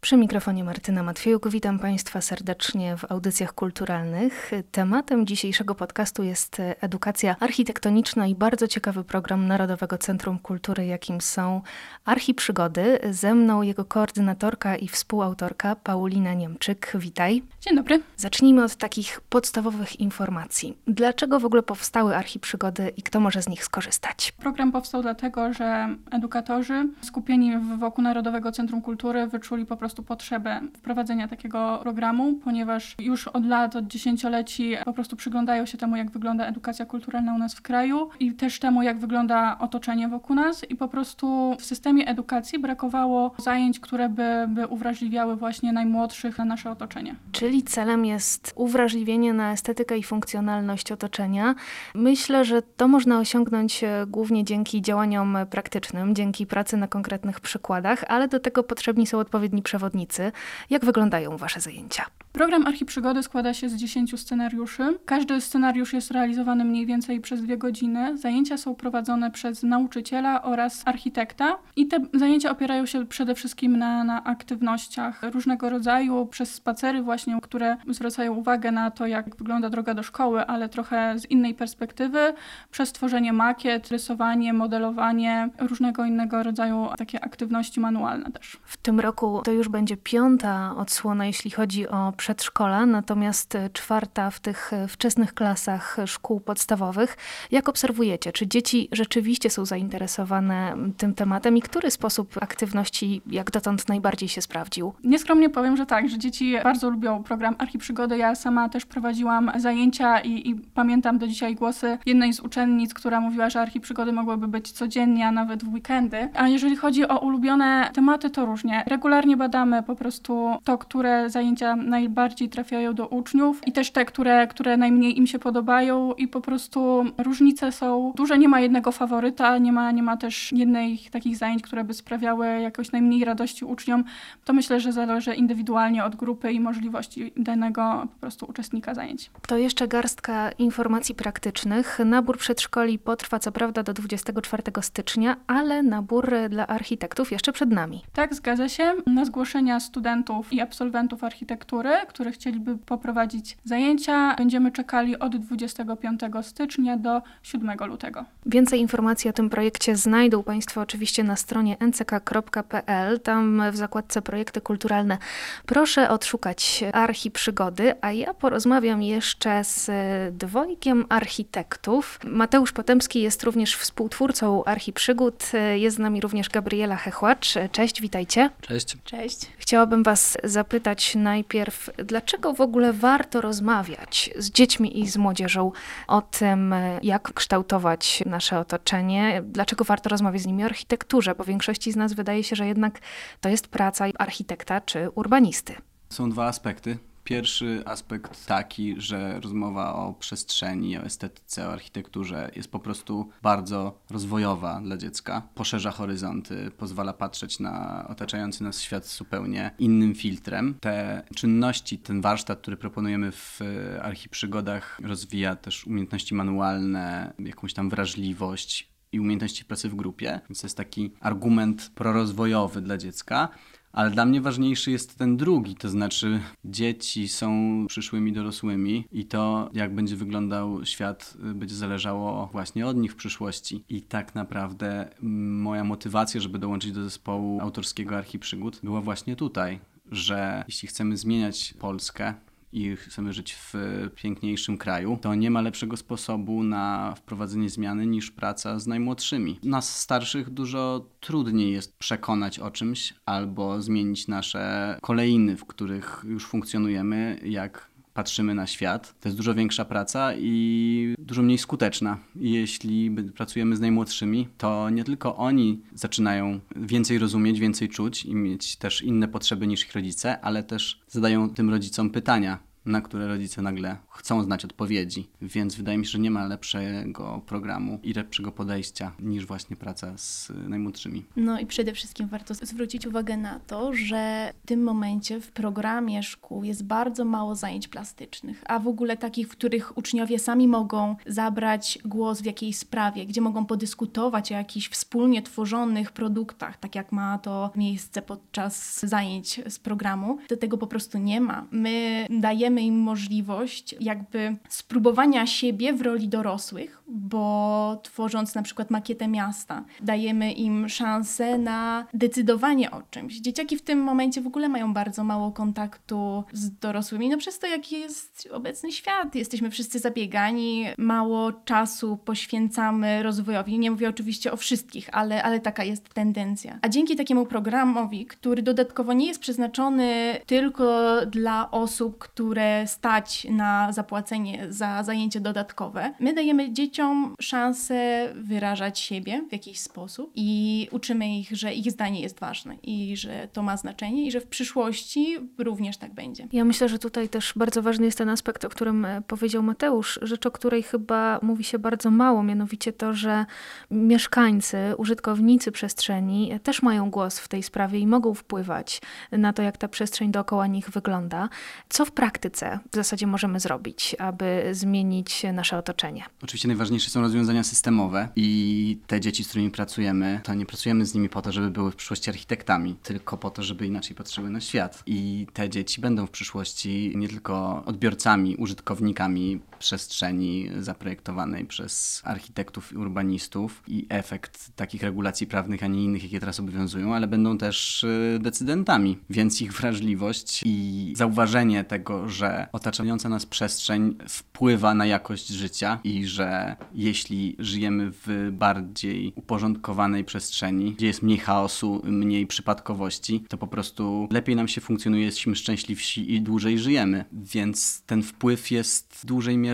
Przy mikrofonie Martyna Matwiejuk witam Państwa serdecznie w audycjach kulturalnych. Tematem dzisiejszego podcastu jest edukacja architektoniczna i bardzo ciekawy program Narodowego Centrum Kultury, jakim są Archiprzygody. Ze mną jego koordynatorka i współautorka Paulina Niemczyk. Witaj. Dzień dobry. Zacznijmy od takich podstawowych informacji. Dlaczego w ogóle powstały Archiprzygody i kto może z nich skorzystać? Program powstał dlatego, że edukatorzy skupieni wokół Narodowego Centrum Kultury wyczuli po prostu potrzebę wprowadzenia takiego programu, ponieważ już od lat, od dziesięcioleci po prostu przyglądają się temu, jak wygląda edukacja kulturalna u nas w kraju i też temu, jak wygląda otoczenie wokół nas i po prostu w systemie edukacji brakowało zajęć, które by, by uwrażliwiały właśnie najmłodszych na nasze otoczenie. Czyli celem jest uwrażliwienie na estetykę i funkcjonalność otoczenia. Myślę, że to można osiągnąć e, głównie dzięki działaniom praktycznym, dzięki pracy na konkretnych przykładach, ale do tego potrzebni są odpowiedni przewodnicy przewodnicy. Jak wyglądają Wasze zajęcia? Program Archiprzygody składa się z 10 scenariuszy. Każdy scenariusz jest realizowany mniej więcej przez dwie godziny. Zajęcia są prowadzone przez nauczyciela oraz architekta i te zajęcia opierają się przede wszystkim na, na aktywnościach różnego rodzaju, przez spacery właśnie, które zwracają uwagę na to, jak wygląda droga do szkoły, ale trochę z innej perspektywy, przez tworzenie makiet, rysowanie, modelowanie, różnego innego rodzaju takie aktywności manualne też. W tym roku to już będzie piąta odsłona, jeśli chodzi o przedszkola, natomiast czwarta w tych wczesnych klasach szkół podstawowych. Jak obserwujecie, czy dzieci rzeczywiście są zainteresowane tym tematem i który sposób aktywności jak dotąd najbardziej się sprawdził? Nieskromnie powiem, że tak, że dzieci bardzo lubią program Archiprzygody. Ja sama też prowadziłam zajęcia i, i pamiętam do dzisiaj głosy jednej z uczennic, która mówiła, że Archiprzygody mogłyby być codziennie, a nawet w weekendy. A jeżeli chodzi o ulubione tematy, to różnie. Regularnie badamy po prostu to, które zajęcia najbardziej trafiają do uczniów i też te, które, które najmniej im się podobają i po prostu różnice są duże. Nie ma jednego faworyta, nie ma, nie ma też jednych takich zajęć, które by sprawiały jakoś najmniej radości uczniom. To myślę, że zależy indywidualnie od grupy i możliwości danego po prostu uczestnika zajęć. To jeszcze garstka informacji praktycznych. Nabór przedszkoli potrwa co prawda do 24 stycznia, ale nabór dla architektów jeszcze przed nami. Tak, zgadza się. Na zgłoszenia studentów i absolwentów architektury, które chcieliby poprowadzić zajęcia, będziemy czekali od 25 stycznia do 7 lutego. Więcej informacji o tym projekcie znajdą Państwo oczywiście na stronie nck.pl. Tam w zakładce projekty kulturalne proszę odszukać archiprzygody, a ja porozmawiam jeszcze z dwojgiem architektów. Mateusz Potemski jest również współtwórcą Archiprzygód. Jest z nami również Gabriela Hechłacz. Cześć, witajcie. Cześć. Cześć. Chciałabym Was zapytać najpierw, dlaczego w ogóle warto rozmawiać z dziećmi i z młodzieżą o tym, jak kształtować nasze otoczenie, dlaczego warto rozmawiać z nimi o architekturze, bo większości z nas wydaje się, że jednak to jest praca architekta czy urbanisty. Są dwa aspekty. Pierwszy aspekt taki, że rozmowa o przestrzeni, o estetyce, o architekturze jest po prostu bardzo rozwojowa dla dziecka. Poszerza horyzonty, pozwala patrzeć na otaczający nas świat zupełnie innym filtrem. Te czynności, ten warsztat, który proponujemy w archiprzygodach, rozwija też umiejętności manualne, jakąś tam wrażliwość i umiejętności pracy w grupie. Więc to jest taki argument prorozwojowy dla dziecka. Ale dla mnie ważniejszy jest ten drugi, to znaczy dzieci są przyszłymi dorosłymi i to, jak będzie wyglądał świat, będzie zależało właśnie od nich w przyszłości. I tak naprawdę moja motywacja, żeby dołączyć do zespołu autorskiego Archiprzygód była właśnie tutaj, że jeśli chcemy zmieniać Polskę, i chcemy żyć w piękniejszym kraju, to nie ma lepszego sposobu na wprowadzenie zmiany niż praca z najmłodszymi. Nas starszych dużo trudniej jest przekonać o czymś albo zmienić nasze kolejny, w których już funkcjonujemy, jak patrzymy na świat. To jest dużo większa praca i dużo mniej skuteczna. Jeśli pracujemy z najmłodszymi, to nie tylko oni zaczynają więcej rozumieć, więcej czuć i mieć też inne potrzeby niż ich rodzice, ale też zadają tym rodzicom pytania na które rodzice nagle chcą znać odpowiedzi. Więc wydaje mi się, że nie ma lepszego programu i lepszego podejścia niż właśnie praca z najmłodszymi. No i przede wszystkim warto zwrócić uwagę na to, że w tym momencie w programie szkół jest bardzo mało zajęć plastycznych, a w ogóle takich, w których uczniowie sami mogą zabrać głos w jakiejś sprawie, gdzie mogą podyskutować o jakichś wspólnie tworzonych produktach, tak jak ma to miejsce podczas zajęć z programu. To tego po prostu nie ma. My dajemy im możliwość jakby spróbowania siebie w roli dorosłych, bo tworząc na przykład makietę miasta, dajemy im szansę na decydowanie o czymś. Dzieciaki w tym momencie w ogóle mają bardzo mało kontaktu z dorosłymi, no przez to, jaki jest obecny świat. Jesteśmy wszyscy zabiegani, mało czasu poświęcamy rozwojowi. Nie mówię oczywiście o wszystkich, ale, ale taka jest tendencja. A dzięki takiemu programowi, który dodatkowo nie jest przeznaczony tylko dla osób, które stać na zapłacenie za zajęcie dodatkowe, my dajemy dzieciom szansę wyrażać siebie w jakiś sposób i uczymy ich, że ich zdanie jest ważne i że to ma znaczenie i że w przyszłości również tak będzie. Ja myślę, że tutaj też bardzo ważny jest ten aspekt, o którym e, powiedział Mateusz, rzecz, o której chyba mówi się bardzo mało, mianowicie to, że mieszkańcy, użytkownicy przestrzeni też mają głos w tej sprawie i mogą wpływać na to, jak ta przestrzeń dookoła nich wygląda. Co w praktyce w zasadzie możemy zrobić, aby zmienić nasze otoczenie? Oczywiście najważniejsze są rozwiązania systemowe i te dzieci, z którymi pracujemy, to nie pracujemy z nimi po to, żeby były w przyszłości architektami, tylko po to, żeby inaczej patrzyły na świat. I te dzieci będą w przyszłości nie tylko odbiorcami, użytkownikami przestrzeni zaprojektowanej przez architektów i urbanistów i efekt takich regulacji prawnych, a nie innych, jakie teraz obowiązują, ale będą też y, decydentami. Więc ich wrażliwość i zauważenie tego, że otaczająca nas przestrzeń wpływa na jakość życia i że jeśli żyjemy w bardziej uporządkowanej przestrzeni, gdzie jest mniej chaosu, mniej przypadkowości, to po prostu lepiej nam się funkcjonuje, jesteśmy szczęśliwsi i dłużej żyjemy. Więc ten wpływ jest w dużej mierze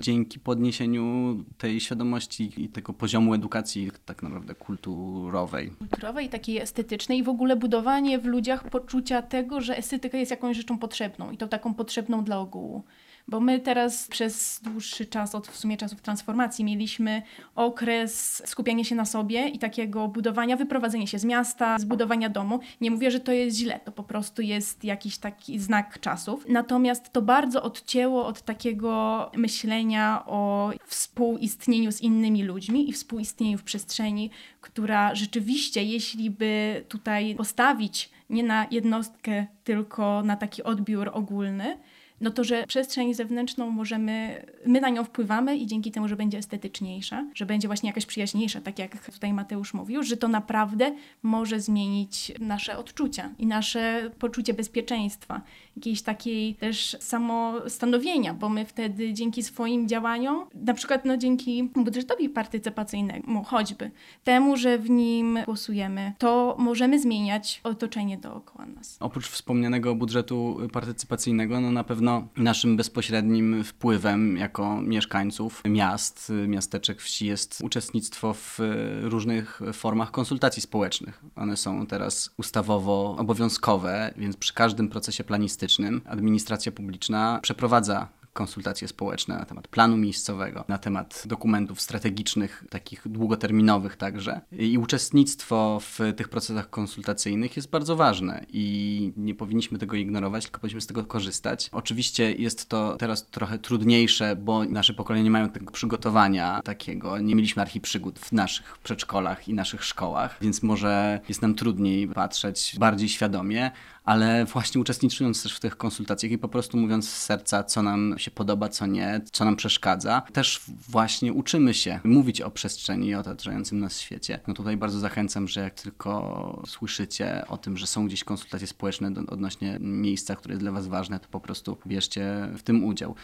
dzięki podniesieniu tej świadomości i tego poziomu edukacji tak naprawdę kulturowej. kulturowej i takiej estetycznej i w ogóle budowanie w ludziach poczucia tego, że estetyka jest jakąś rzeczą potrzebną i to taką potrzebną dla ogółu. Bo my teraz przez dłuższy czas, od w sumie czasów transformacji, mieliśmy okres skupiania się na sobie i takiego budowania, wyprowadzenia się z miasta, zbudowania domu. Nie mówię, że to jest źle, to po prostu jest jakiś taki znak czasów. Natomiast to bardzo odcięło od takiego myślenia o współistnieniu z innymi ludźmi i współistnieniu w przestrzeni, która rzeczywiście, jeśli by tutaj postawić nie na jednostkę, tylko na taki odbiór ogólny, no to, że przestrzeń zewnętrzną możemy, my na nią wpływamy i dzięki temu, że będzie estetyczniejsza, że będzie właśnie jakaś przyjaźniejsza, tak jak tutaj Mateusz mówił, że to naprawdę może zmienić nasze odczucia i nasze poczucie bezpieczeństwa, jakiejś takiej też samostanowienia, bo my wtedy dzięki swoim działaniom, na przykład no dzięki budżetowi partycypacyjnemu choćby, temu, że w nim głosujemy, to możemy zmieniać otoczenie dookoła nas. Oprócz wspomnianego budżetu partycypacyjnego, no na pewno naszym bezpośrednim wpływem jako mieszkańców miast, miasteczek, wsi jest uczestnictwo w różnych formach konsultacji społecznych. One są teraz ustawowo obowiązkowe, więc przy każdym procesie planistycznym administracja publiczna przeprowadza konsultacje społeczne na temat planu miejscowego, na temat dokumentów strategicznych, takich długoterminowych także. I uczestnictwo w tych procesach konsultacyjnych jest bardzo ważne i nie powinniśmy tego ignorować, tylko powinniśmy z tego korzystać. Oczywiście jest to teraz trochę trudniejsze, bo nasze pokolenie nie mają tego przygotowania takiego. Nie mieliśmy archiprzygód w naszych przedszkolach i naszych szkołach, więc może jest nam trudniej patrzeć bardziej świadomie, ale właśnie uczestnicząc też w tych konsultacjach i po prostu mówiąc z serca, co nam się podoba, co nie, co nam przeszkadza, też właśnie uczymy się mówić o przestrzeni i otaczającym nas świecie. No tutaj bardzo zachęcam, że jak tylko słyszycie o tym, że są gdzieś konsultacje społeczne do, odnośnie miejsca, które jest dla Was ważne, to po prostu bierzcie w tym udział.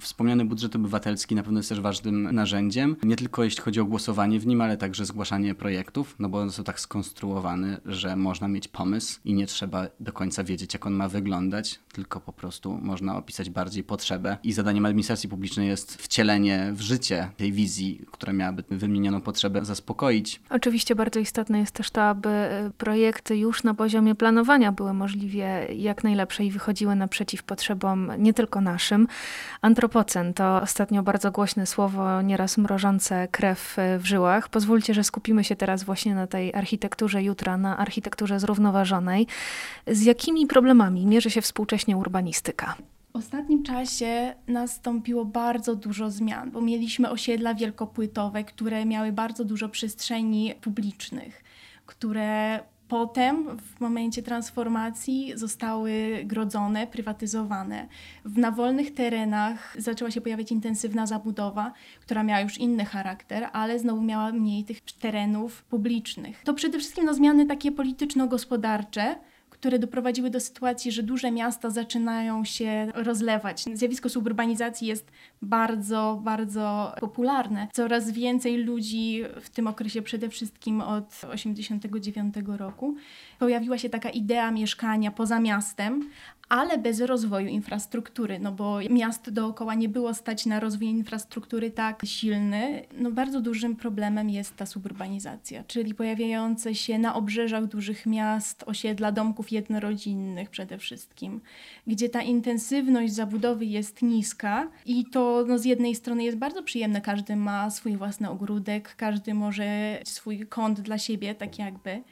Wspomniany budżet obywatelski na pewno jest też ważnym narzędziem, nie tylko jeśli chodzi o głosowanie w nim, ale także zgłaszanie projektów, no bo one są tak skonstruowane, że można mieć pomysł i nie trzeba do końca końca wiedzieć, jak on ma wyglądać, tylko po prostu można opisać bardziej potrzebę. I zadaniem administracji publicznej jest wcielenie w życie tej wizji, która miałaby wymienioną potrzebę zaspokoić. Oczywiście bardzo istotne jest też to, aby y, projekty już na poziomie planowania były możliwie jak najlepsze i wychodziły naprzeciw potrzebom nie tylko naszym. Antropocen to ostatnio bardzo głośne słowo, nieraz mrożące krew y, w żyłach. Pozwólcie, że skupimy się teraz właśnie na tej architekturze jutra, na architekturze zrównoważonej. Z jakimi problemami mierzy się współcześnie urbanistyka? W ostatnim czasie nastąpiło bardzo dużo zmian, bo mieliśmy osiedla wielkopłytowe, które miały bardzo dużo przestrzeni publicznych, które potem w momencie transformacji zostały grodzone, prywatyzowane. W na wolnych terenach zaczęła się pojawiać intensywna zabudowa, która miała już inny charakter, ale znowu miała mniej tych terenów publicznych. To przede wszystkim no, zmiany takie polityczno-gospodarcze, które doprowadziły do sytuacji, że duże miasta zaczynają się rozlewać. Zjawisko suburbanizacji jest bardzo, bardzo popularne. Coraz więcej ludzi w tym okresie, przede wszystkim od 1989 roku, pojawiła się taka idea mieszkania poza miastem, ale bez rozwoju infrastruktury, no bo miast dookoła nie było stać na rozwój infrastruktury tak silny. No bardzo dużym problemem jest ta suburbanizacja, czyli pojawiające się na obrzeżach dużych miast osiedla domków jednorodzinnych przede wszystkim, gdzie ta intensywność zabudowy jest niska i to no, z jednej strony jest bardzo przyjemne, każdy ma swój własny ogródek, każdy może swój kąt dla siebie, tak jakby.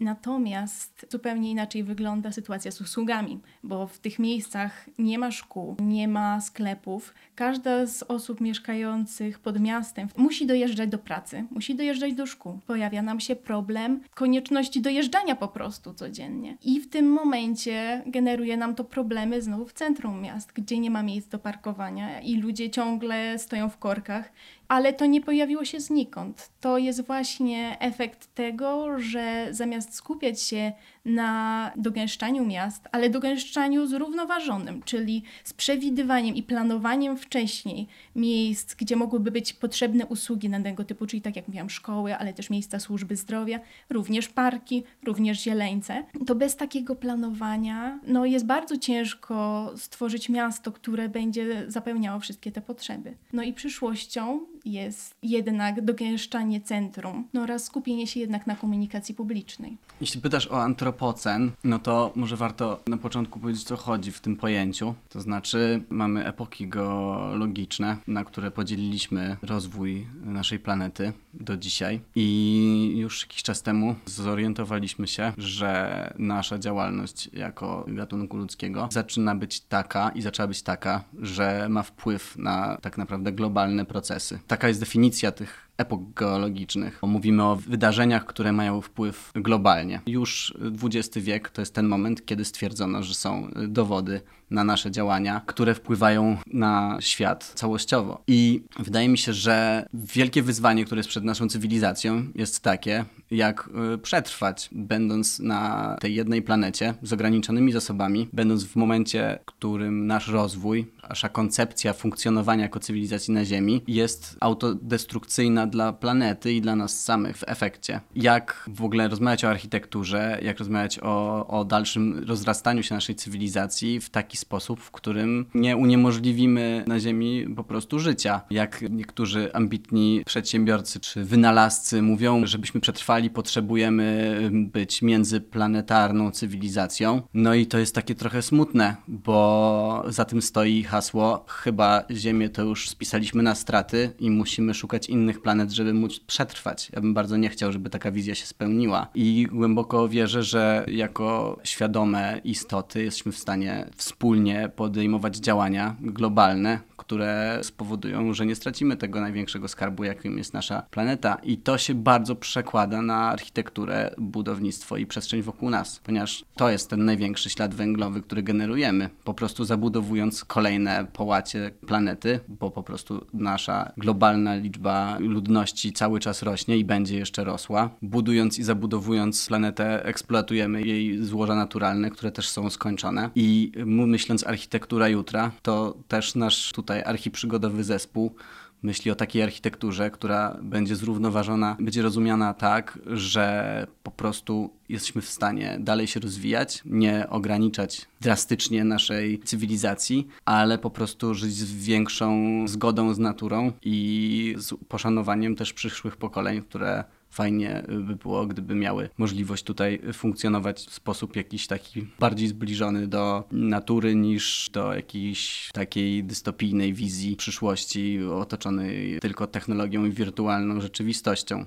Natomiast zupełnie inaczej wygląda sytuacja z usługami, bo w tych miejscach nie ma szkół, nie ma sklepów. Każda z osób mieszkających pod miastem musi dojeżdżać do pracy, musi dojeżdżać do szkół. Pojawia nam się problem konieczności dojeżdżania po prostu codziennie. I w tym momencie generuje nam to problemy znowu w centrum miast, gdzie nie ma miejsc do parkowania i ludzie ciągle stoją w korkach ale to nie pojawiło się znikąd. To jest właśnie efekt tego, że zamiast skupiać się na dogęszczaniu miast, ale dogęszczaniu zrównoważonym, czyli z przewidywaniem i planowaniem wcześniej miejsc, gdzie mogłyby być potrzebne usługi danego typu, czyli tak jak mówiłam, szkoły, ale też miejsca służby zdrowia, również parki, również zieleńce, to bez takiego planowania no, jest bardzo ciężko stworzyć miasto, które będzie zapełniało wszystkie te potrzeby. No i przyszłością jest jednak dogęszczanie centrum no oraz skupienie się jednak na komunikacji publicznej. Jeśli pytasz o antropocen, no to może warto na początku powiedzieć, co chodzi w tym pojęciu. To znaczy, mamy epoki geologiczne, na które podzieliliśmy rozwój naszej planety do dzisiaj. I już jakiś czas temu zorientowaliśmy się, że nasza działalność jako gatunku ludzkiego zaczyna być taka i zaczęła być taka, że ma wpływ na tak naprawdę globalne procesy. Taka jest definicja tych epok geologicznych. Mówimy o wydarzeniach, które mają wpływ globalnie. Już XX wiek to jest ten moment, kiedy stwierdzono, że są dowody na nasze działania, które wpływają na świat całościowo. I wydaje mi się, że wielkie wyzwanie, które jest przed naszą cywilizacją, jest takie, jak y, przetrwać, będąc na tej jednej planecie z ograniczonymi zasobami, będąc w momencie, w którym nasz rozwój, nasza koncepcja funkcjonowania jako cywilizacji na Ziemi jest autodestrukcyjna dla planety i dla nas samych w efekcie. Jak w ogóle rozmawiać o architekturze, jak rozmawiać o, o dalszym rozrastaniu się naszej cywilizacji w taki sposób, w którym nie uniemożliwimy na Ziemi po prostu życia. Jak niektórzy ambitni przedsiębiorcy czy wynalazcy mówią, żebyśmy przetrwali, potrzebujemy być międzyplanetarną cywilizacją. No i to jest takie trochę smutne, bo za tym stoi hasło, chyba Ziemię to już spisaliśmy na straty i musimy szukać innych planet, żeby móc przetrwać. Ja bym bardzo nie chciał, żeby taka wizja się spełniła. I głęboko wierzę, że jako świadome istoty jesteśmy w stanie wspólnie podejmować działania globalne, które spowodują, że nie stracimy tego największego skarbu, jakim jest nasza planeta. I to się bardzo przekłada na architekturę, budownictwo i przestrzeń wokół nas, ponieważ to jest ten największy ślad węglowy, który generujemy, po prostu zabudowując kolejne połacie planety, bo po prostu nasza globalna liczba ludności cały czas rośnie i będzie jeszcze rosła. Budując i zabudowując planetę, eksploatujemy jej złoża naturalne, które też są skończone. I myśląc architektura jutra, to też nasz tutaj archiprzygodowy zespół myśli o takiej architekturze, która będzie zrównoważona, będzie rozumiana tak, że po prostu jesteśmy w stanie dalej się rozwijać, nie ograniczać drastycznie naszej cywilizacji, ale po prostu żyć z większą zgodą z naturą i z poszanowaniem też przyszłych pokoleń, które fajnie by było, gdyby miały możliwość tutaj funkcjonować w sposób jakiś taki bardziej zbliżony do natury niż do jakiejś takiej dystopijnej wizji przyszłości otoczonej tylko technologią i wirtualną rzeczywistością.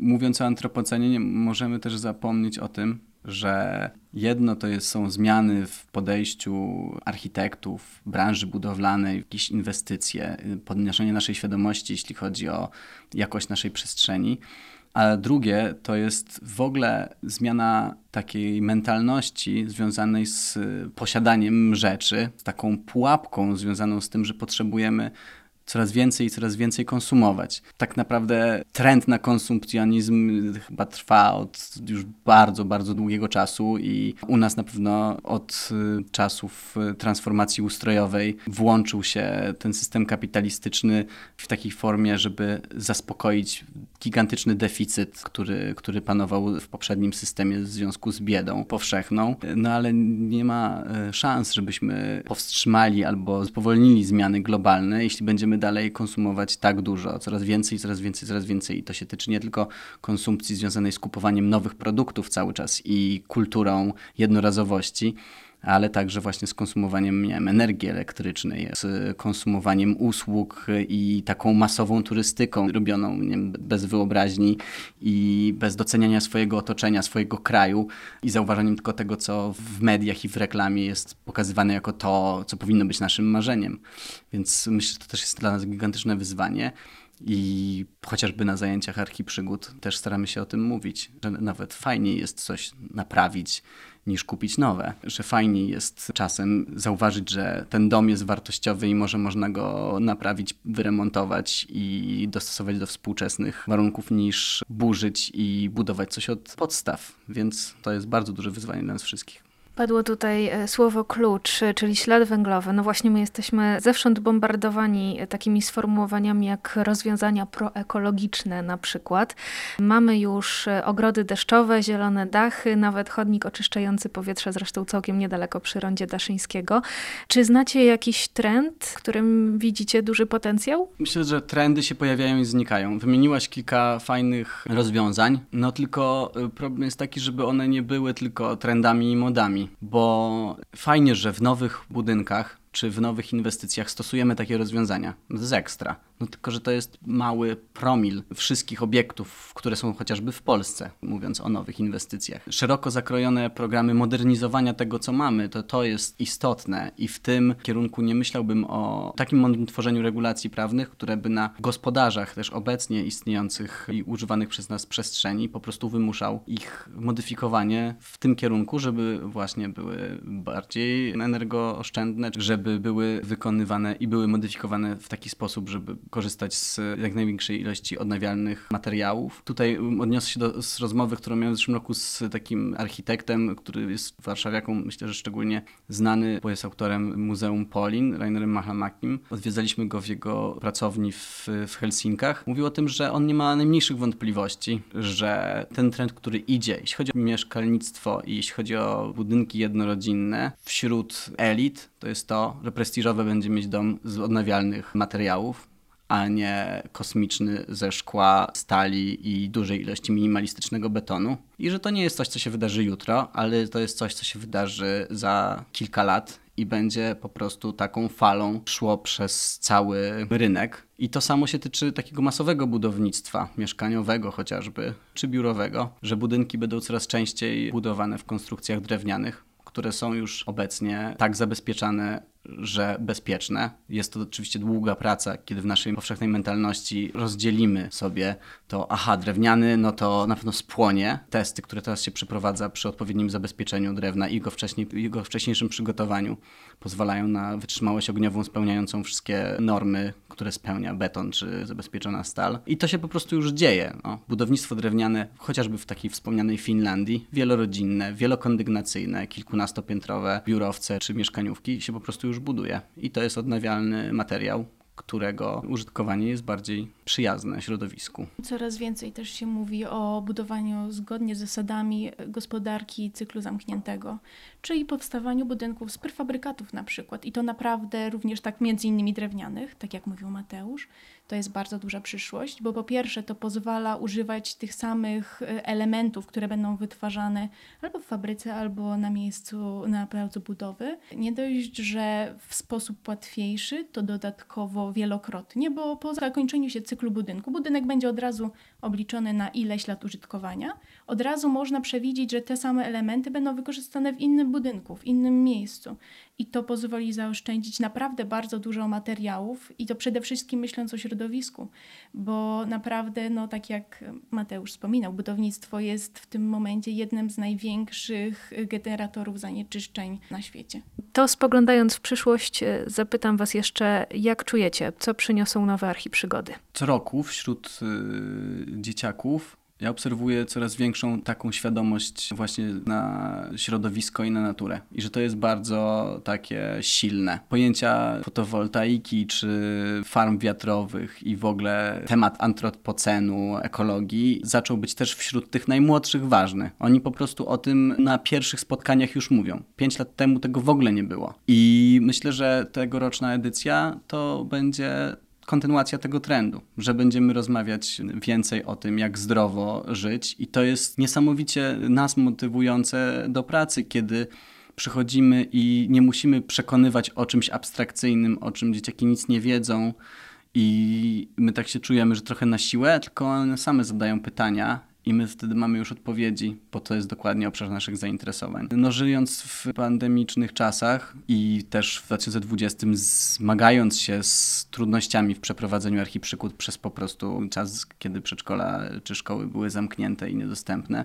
Mówiąc o antropocenie, nie możemy też zapomnieć o tym, że jedno to jest, są zmiany w podejściu architektów, branży budowlanej, jakieś inwestycje, podnoszenie naszej świadomości, jeśli chodzi o jakość naszej przestrzeni. A drugie to jest w ogóle zmiana takiej mentalności związanej z posiadaniem rzeczy, z taką pułapką związaną z tym, że potrzebujemy coraz więcej i coraz więcej konsumować. Tak naprawdę trend na konsumpcjonizm chyba trwa od już bardzo, bardzo długiego czasu i u nas na pewno od y, czasów y, transformacji ustrojowej włączył się ten system kapitalistyczny w takiej formie, żeby zaspokoić gigantyczny deficyt, który, który panował w poprzednim systemie w związku z biedą powszechną. No ale nie ma y, szans, żebyśmy powstrzymali albo spowolnili zmiany globalne, jeśli będziemy dalej konsumować tak dużo, coraz więcej, coraz więcej, coraz więcej. I to się tyczy nie tylko konsumpcji związanej z kupowaniem nowych produktów cały czas i kulturą jednorazowości, ale także właśnie z konsumowaniem nie wiem, energii elektrycznej, z konsumowaniem usług i taką masową turystyką robioną wiem, bez wyobraźni i bez doceniania swojego otoczenia, swojego kraju i zauważaniem tylko tego, co w mediach i w reklamie jest pokazywane jako to, co powinno być naszym marzeniem. Więc myślę, że to też jest dla nas gigantyczne wyzwanie. I chociażby na zajęciach archiprzygód też staramy się o tym mówić, że nawet fajniej jest coś naprawić niż kupić nowe. Że fajniej jest czasem zauważyć, że ten dom jest wartościowy i może można go naprawić, wyremontować i dostosować do współczesnych warunków, niż burzyć i budować coś od podstaw. Więc to jest bardzo duże wyzwanie dla nas wszystkich. Padło tutaj e, słowo klucz, e, czyli ślad węglowy. No właśnie my jesteśmy zewsząd bombardowani e, takimi sformułowaniami jak rozwiązania proekologiczne na przykład. Mamy już ogrody deszczowe, zielone dachy, nawet chodnik oczyszczający powietrze, zresztą całkiem niedaleko przy rondzie Daszyńskiego. Czy znacie jakiś trend, w którym widzicie duży potencjał? Myślę, że trendy się pojawiają i znikają. Wymieniłaś kilka fajnych rozwiązań, no tylko problem jest taki, żeby one nie były tylko trendami i modami bo fajnie, że w nowych budynkach czy w nowych inwestycjach stosujemy takie rozwiązania. Jest ekstra. No tylko, że to jest mały promil wszystkich obiektów, które są chociażby w Polsce, mówiąc o nowych inwestycjach. Szeroko zakrojone programy modernizowania tego, co mamy, to to jest istotne i w tym kierunku nie myślałbym o takim mądrym tworzeniu regulacji prawnych, które by na gospodarzach też obecnie istniejących i używanych przez nas przestrzeni po prostu wymuszał ich modyfikowanie w tym kierunku, żeby właśnie były bardziej energooszczędne, żeby były wykonywane i były modyfikowane w taki sposób, żeby korzystać z jak największej ilości odnawialnych materiałów. Tutaj odniosę się do z rozmowy, którą miałem w zeszłym roku z takim architektem, który jest warszawiaką, myślę, że szczególnie znany, bo jest autorem Muzeum Polin, Rainerem Mahamakim. Odwiedzaliśmy go w jego pracowni w, w Helsinkach. Mówił o tym, że on nie ma najmniejszych wątpliwości, że ten trend, który idzie, jeśli chodzi o mieszkalnictwo i jeśli chodzi o budynki jednorodzinne, wśród elit, to jest to, że prestiżowe będzie mieć dom z odnawialnych materiałów, a nie kosmiczny ze szkła, stali i dużej ilości minimalistycznego betonu. I że to nie jest coś, co się wydarzy jutro, ale to jest coś, co się wydarzy za kilka lat i będzie po prostu taką falą szło przez cały rynek. I to samo się tyczy takiego masowego budownictwa, mieszkaniowego chociażby, czy biurowego, że budynki będą coraz częściej budowane w konstrukcjach drewnianych, które są już obecnie tak zabezpieczane, że bezpieczne. Jest to oczywiście długa praca, kiedy w naszej powszechnej mentalności rozdzielimy sobie to, aha, drewniany, no to na pewno spłonie. Testy, które teraz się przeprowadza przy odpowiednim zabezpieczeniu drewna i jego, wcześniej, jego wcześniejszym przygotowaniu pozwalają na wytrzymałość ogniową spełniającą wszystkie normy, które spełnia beton czy zabezpieczona stal. I to się po prostu już dzieje. No, budownictwo drewniane, chociażby w takiej wspomnianej Finlandii, wielorodzinne, wielokondygnacyjne, kilkunastopiętrowe biurowce czy mieszkaniówki się po prostu już buduje. I to jest odnawialny materiał, którego użytkowanie jest bardziej przyjazne środowisku. Coraz więcej też się mówi o budowaniu zgodnie z zasadami gospodarki cyklu zamkniętego, czyli powstawaniu budynków z prefabrykatów na przykład. I to naprawdę również tak między innymi drewnianych, tak jak mówił Mateusz. To jest bardzo duża przyszłość, bo po pierwsze to pozwala używać tych samych e, elementów, które będą wytwarzane albo w fabryce, albo na miejscu, na placu budowy. Nie dość, że w sposób łatwiejszy, to dodatkowo wielokrotnie, bo po zakończeniu się cyklu budynku, budynek będzie od razu obliczony na ileś lat użytkowania. Od razu można przewidzieć, że te same elementy będą wykorzystane w innym budynku, w innym miejscu. I to pozwoli zaoszczędzić naprawdę bardzo dużo materiałów i to przede wszystkim myśląc o środowisku, bo naprawdę, no tak jak Mateusz wspominał, budownictwo jest w tym momencie jednym z największych generatorów zanieczyszczeń na świecie. To spoglądając w przyszłość, e, zapytam Was jeszcze, jak czujecie, co przyniosą nowe archiprzygody? Co roku wśród y, dzieciaków ja obserwuję coraz większą taką świadomość właśnie na środowisko i na naturę. I że to jest bardzo takie silne. Pojęcia fotowoltaiki czy farm wiatrowych i w ogóle temat antropocenu, ekologii zaczął być też wśród tych najmłodszych ważny. Oni po prostu o tym na pierwszych spotkaniach już mówią. Pięć lat temu tego w ogóle nie było. I myślę, że tegoroczna edycja to będzie kontynuacja tego trendu, że będziemy rozmawiać więcej o tym, jak zdrowo żyć, i to jest niesamowicie nas motywujące do pracy, kiedy przychodzimy i nie musimy przekonywać o czymś abstrakcyjnym, o czym dzieciaki nic nie wiedzą. I my tak się czujemy, że trochę na siłę, tylko one same zadają pytania i my wtedy mamy już odpowiedzi, bo to jest dokładnie obszar naszych zainteresowań. No żyjąc w pandemicznych czasach i też w 2020 zmagając się z trudnościami w przeprowadzeniu archiprzykład przez po prostu czas, kiedy przedszkola czy szkoły były zamknięte i niedostępne,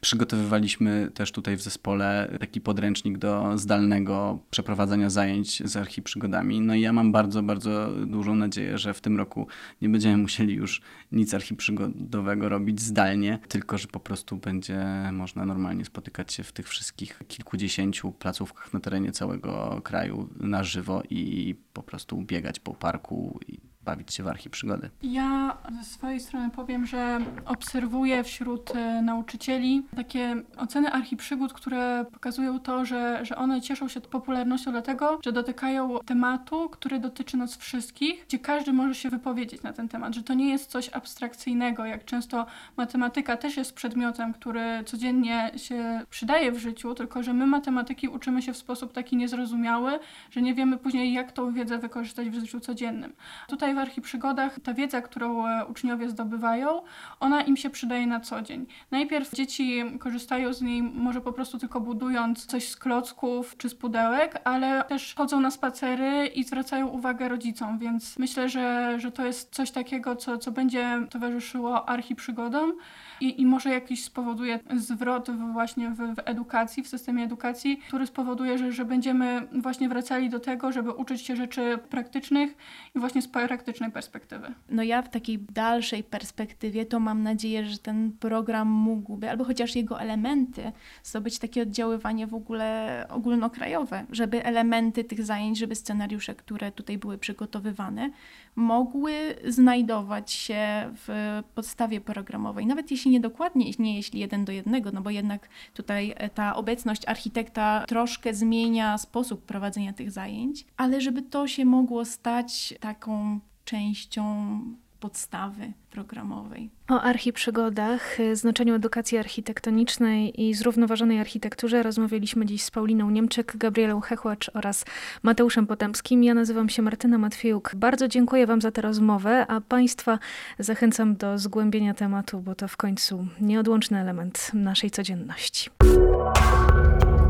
Przygotowywaliśmy też tutaj w zespole taki podręcznik do zdalnego przeprowadzania zajęć z archiprzygodami. No i ja mam bardzo, bardzo dużą nadzieję, że w tym roku nie będziemy musieli już nic archiprzygodowego robić zdalnie, tylko że po prostu będzie można normalnie spotykać się w tych wszystkich kilkudziesięciu placówkach na terenie całego kraju na żywo i po prostu biegać po parku bawić się w archiprzygody. Ja ze swojej strony powiem, że obserwuję wśród e, nauczycieli takie oceny archiprzygód, które pokazują to, że, że one cieszą się popularnością dlatego, że dotykają tematu, który dotyczy nas wszystkich, gdzie każdy może się wypowiedzieć na ten temat, że to nie jest coś abstrakcyjnego, jak często matematyka też jest przedmiotem, który codziennie się przydaje w życiu, tylko że my matematyki uczymy się w sposób taki niezrozumiały, że nie wiemy później, jak tą wiedzę wykorzystać w życiu codziennym. Tutaj w archiprzygodach ta wiedza, którą e, uczniowie zdobywają, ona im się przydaje na co dzień. Najpierw dzieci korzystają z niej może po prostu tylko budując coś z klocków czy z pudełek, ale też chodzą na spacery i zwracają uwagę rodzicom, więc myślę, że, że to jest coś takiego, co, co będzie towarzyszyło archiprzygodom i, i może jakiś spowoduje zwrot w, właśnie w, w edukacji, w systemie edukacji, który spowoduje, że, że będziemy właśnie wracali do tego, żeby uczyć się rzeczy praktycznych i właśnie z praktycznej perspektywy. No ja w takiej dalszej perspektywie to mam nadzieję, że ten program mógłby, albo chociaż jego elementy, zdobyć takie oddziaływanie w ogóle ogólnokrajowe, żeby elementy tych zajęć, żeby scenariusze, które tutaj były przygotowywane, mogły znajdować się w podstawie programowej. Nawet jeśli nie dokładnie, nie jeśli jeden do jednego, no bo jednak tutaj ta obecność architekta troszkę zmienia sposób prowadzenia tych zajęć, ale żeby to się mogło stać taką częścią podstawy programowej. O archiprzygodach, y, znaczeniu edukacji architektonicznej i zrównoważonej architekturze rozmawialiśmy dziś z Pauliną Niemczyk, Gabrielą Hechłacz oraz Mateuszem Potemskim. Ja nazywam się Martyna Matwiejuk. Bardzo dziękuję Wam za tę rozmowę, a Państwa zachęcam do zgłębienia tematu, bo to w końcu nieodłączny element naszej codzienności.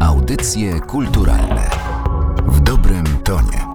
Audycje kulturalne w dobrym tonie.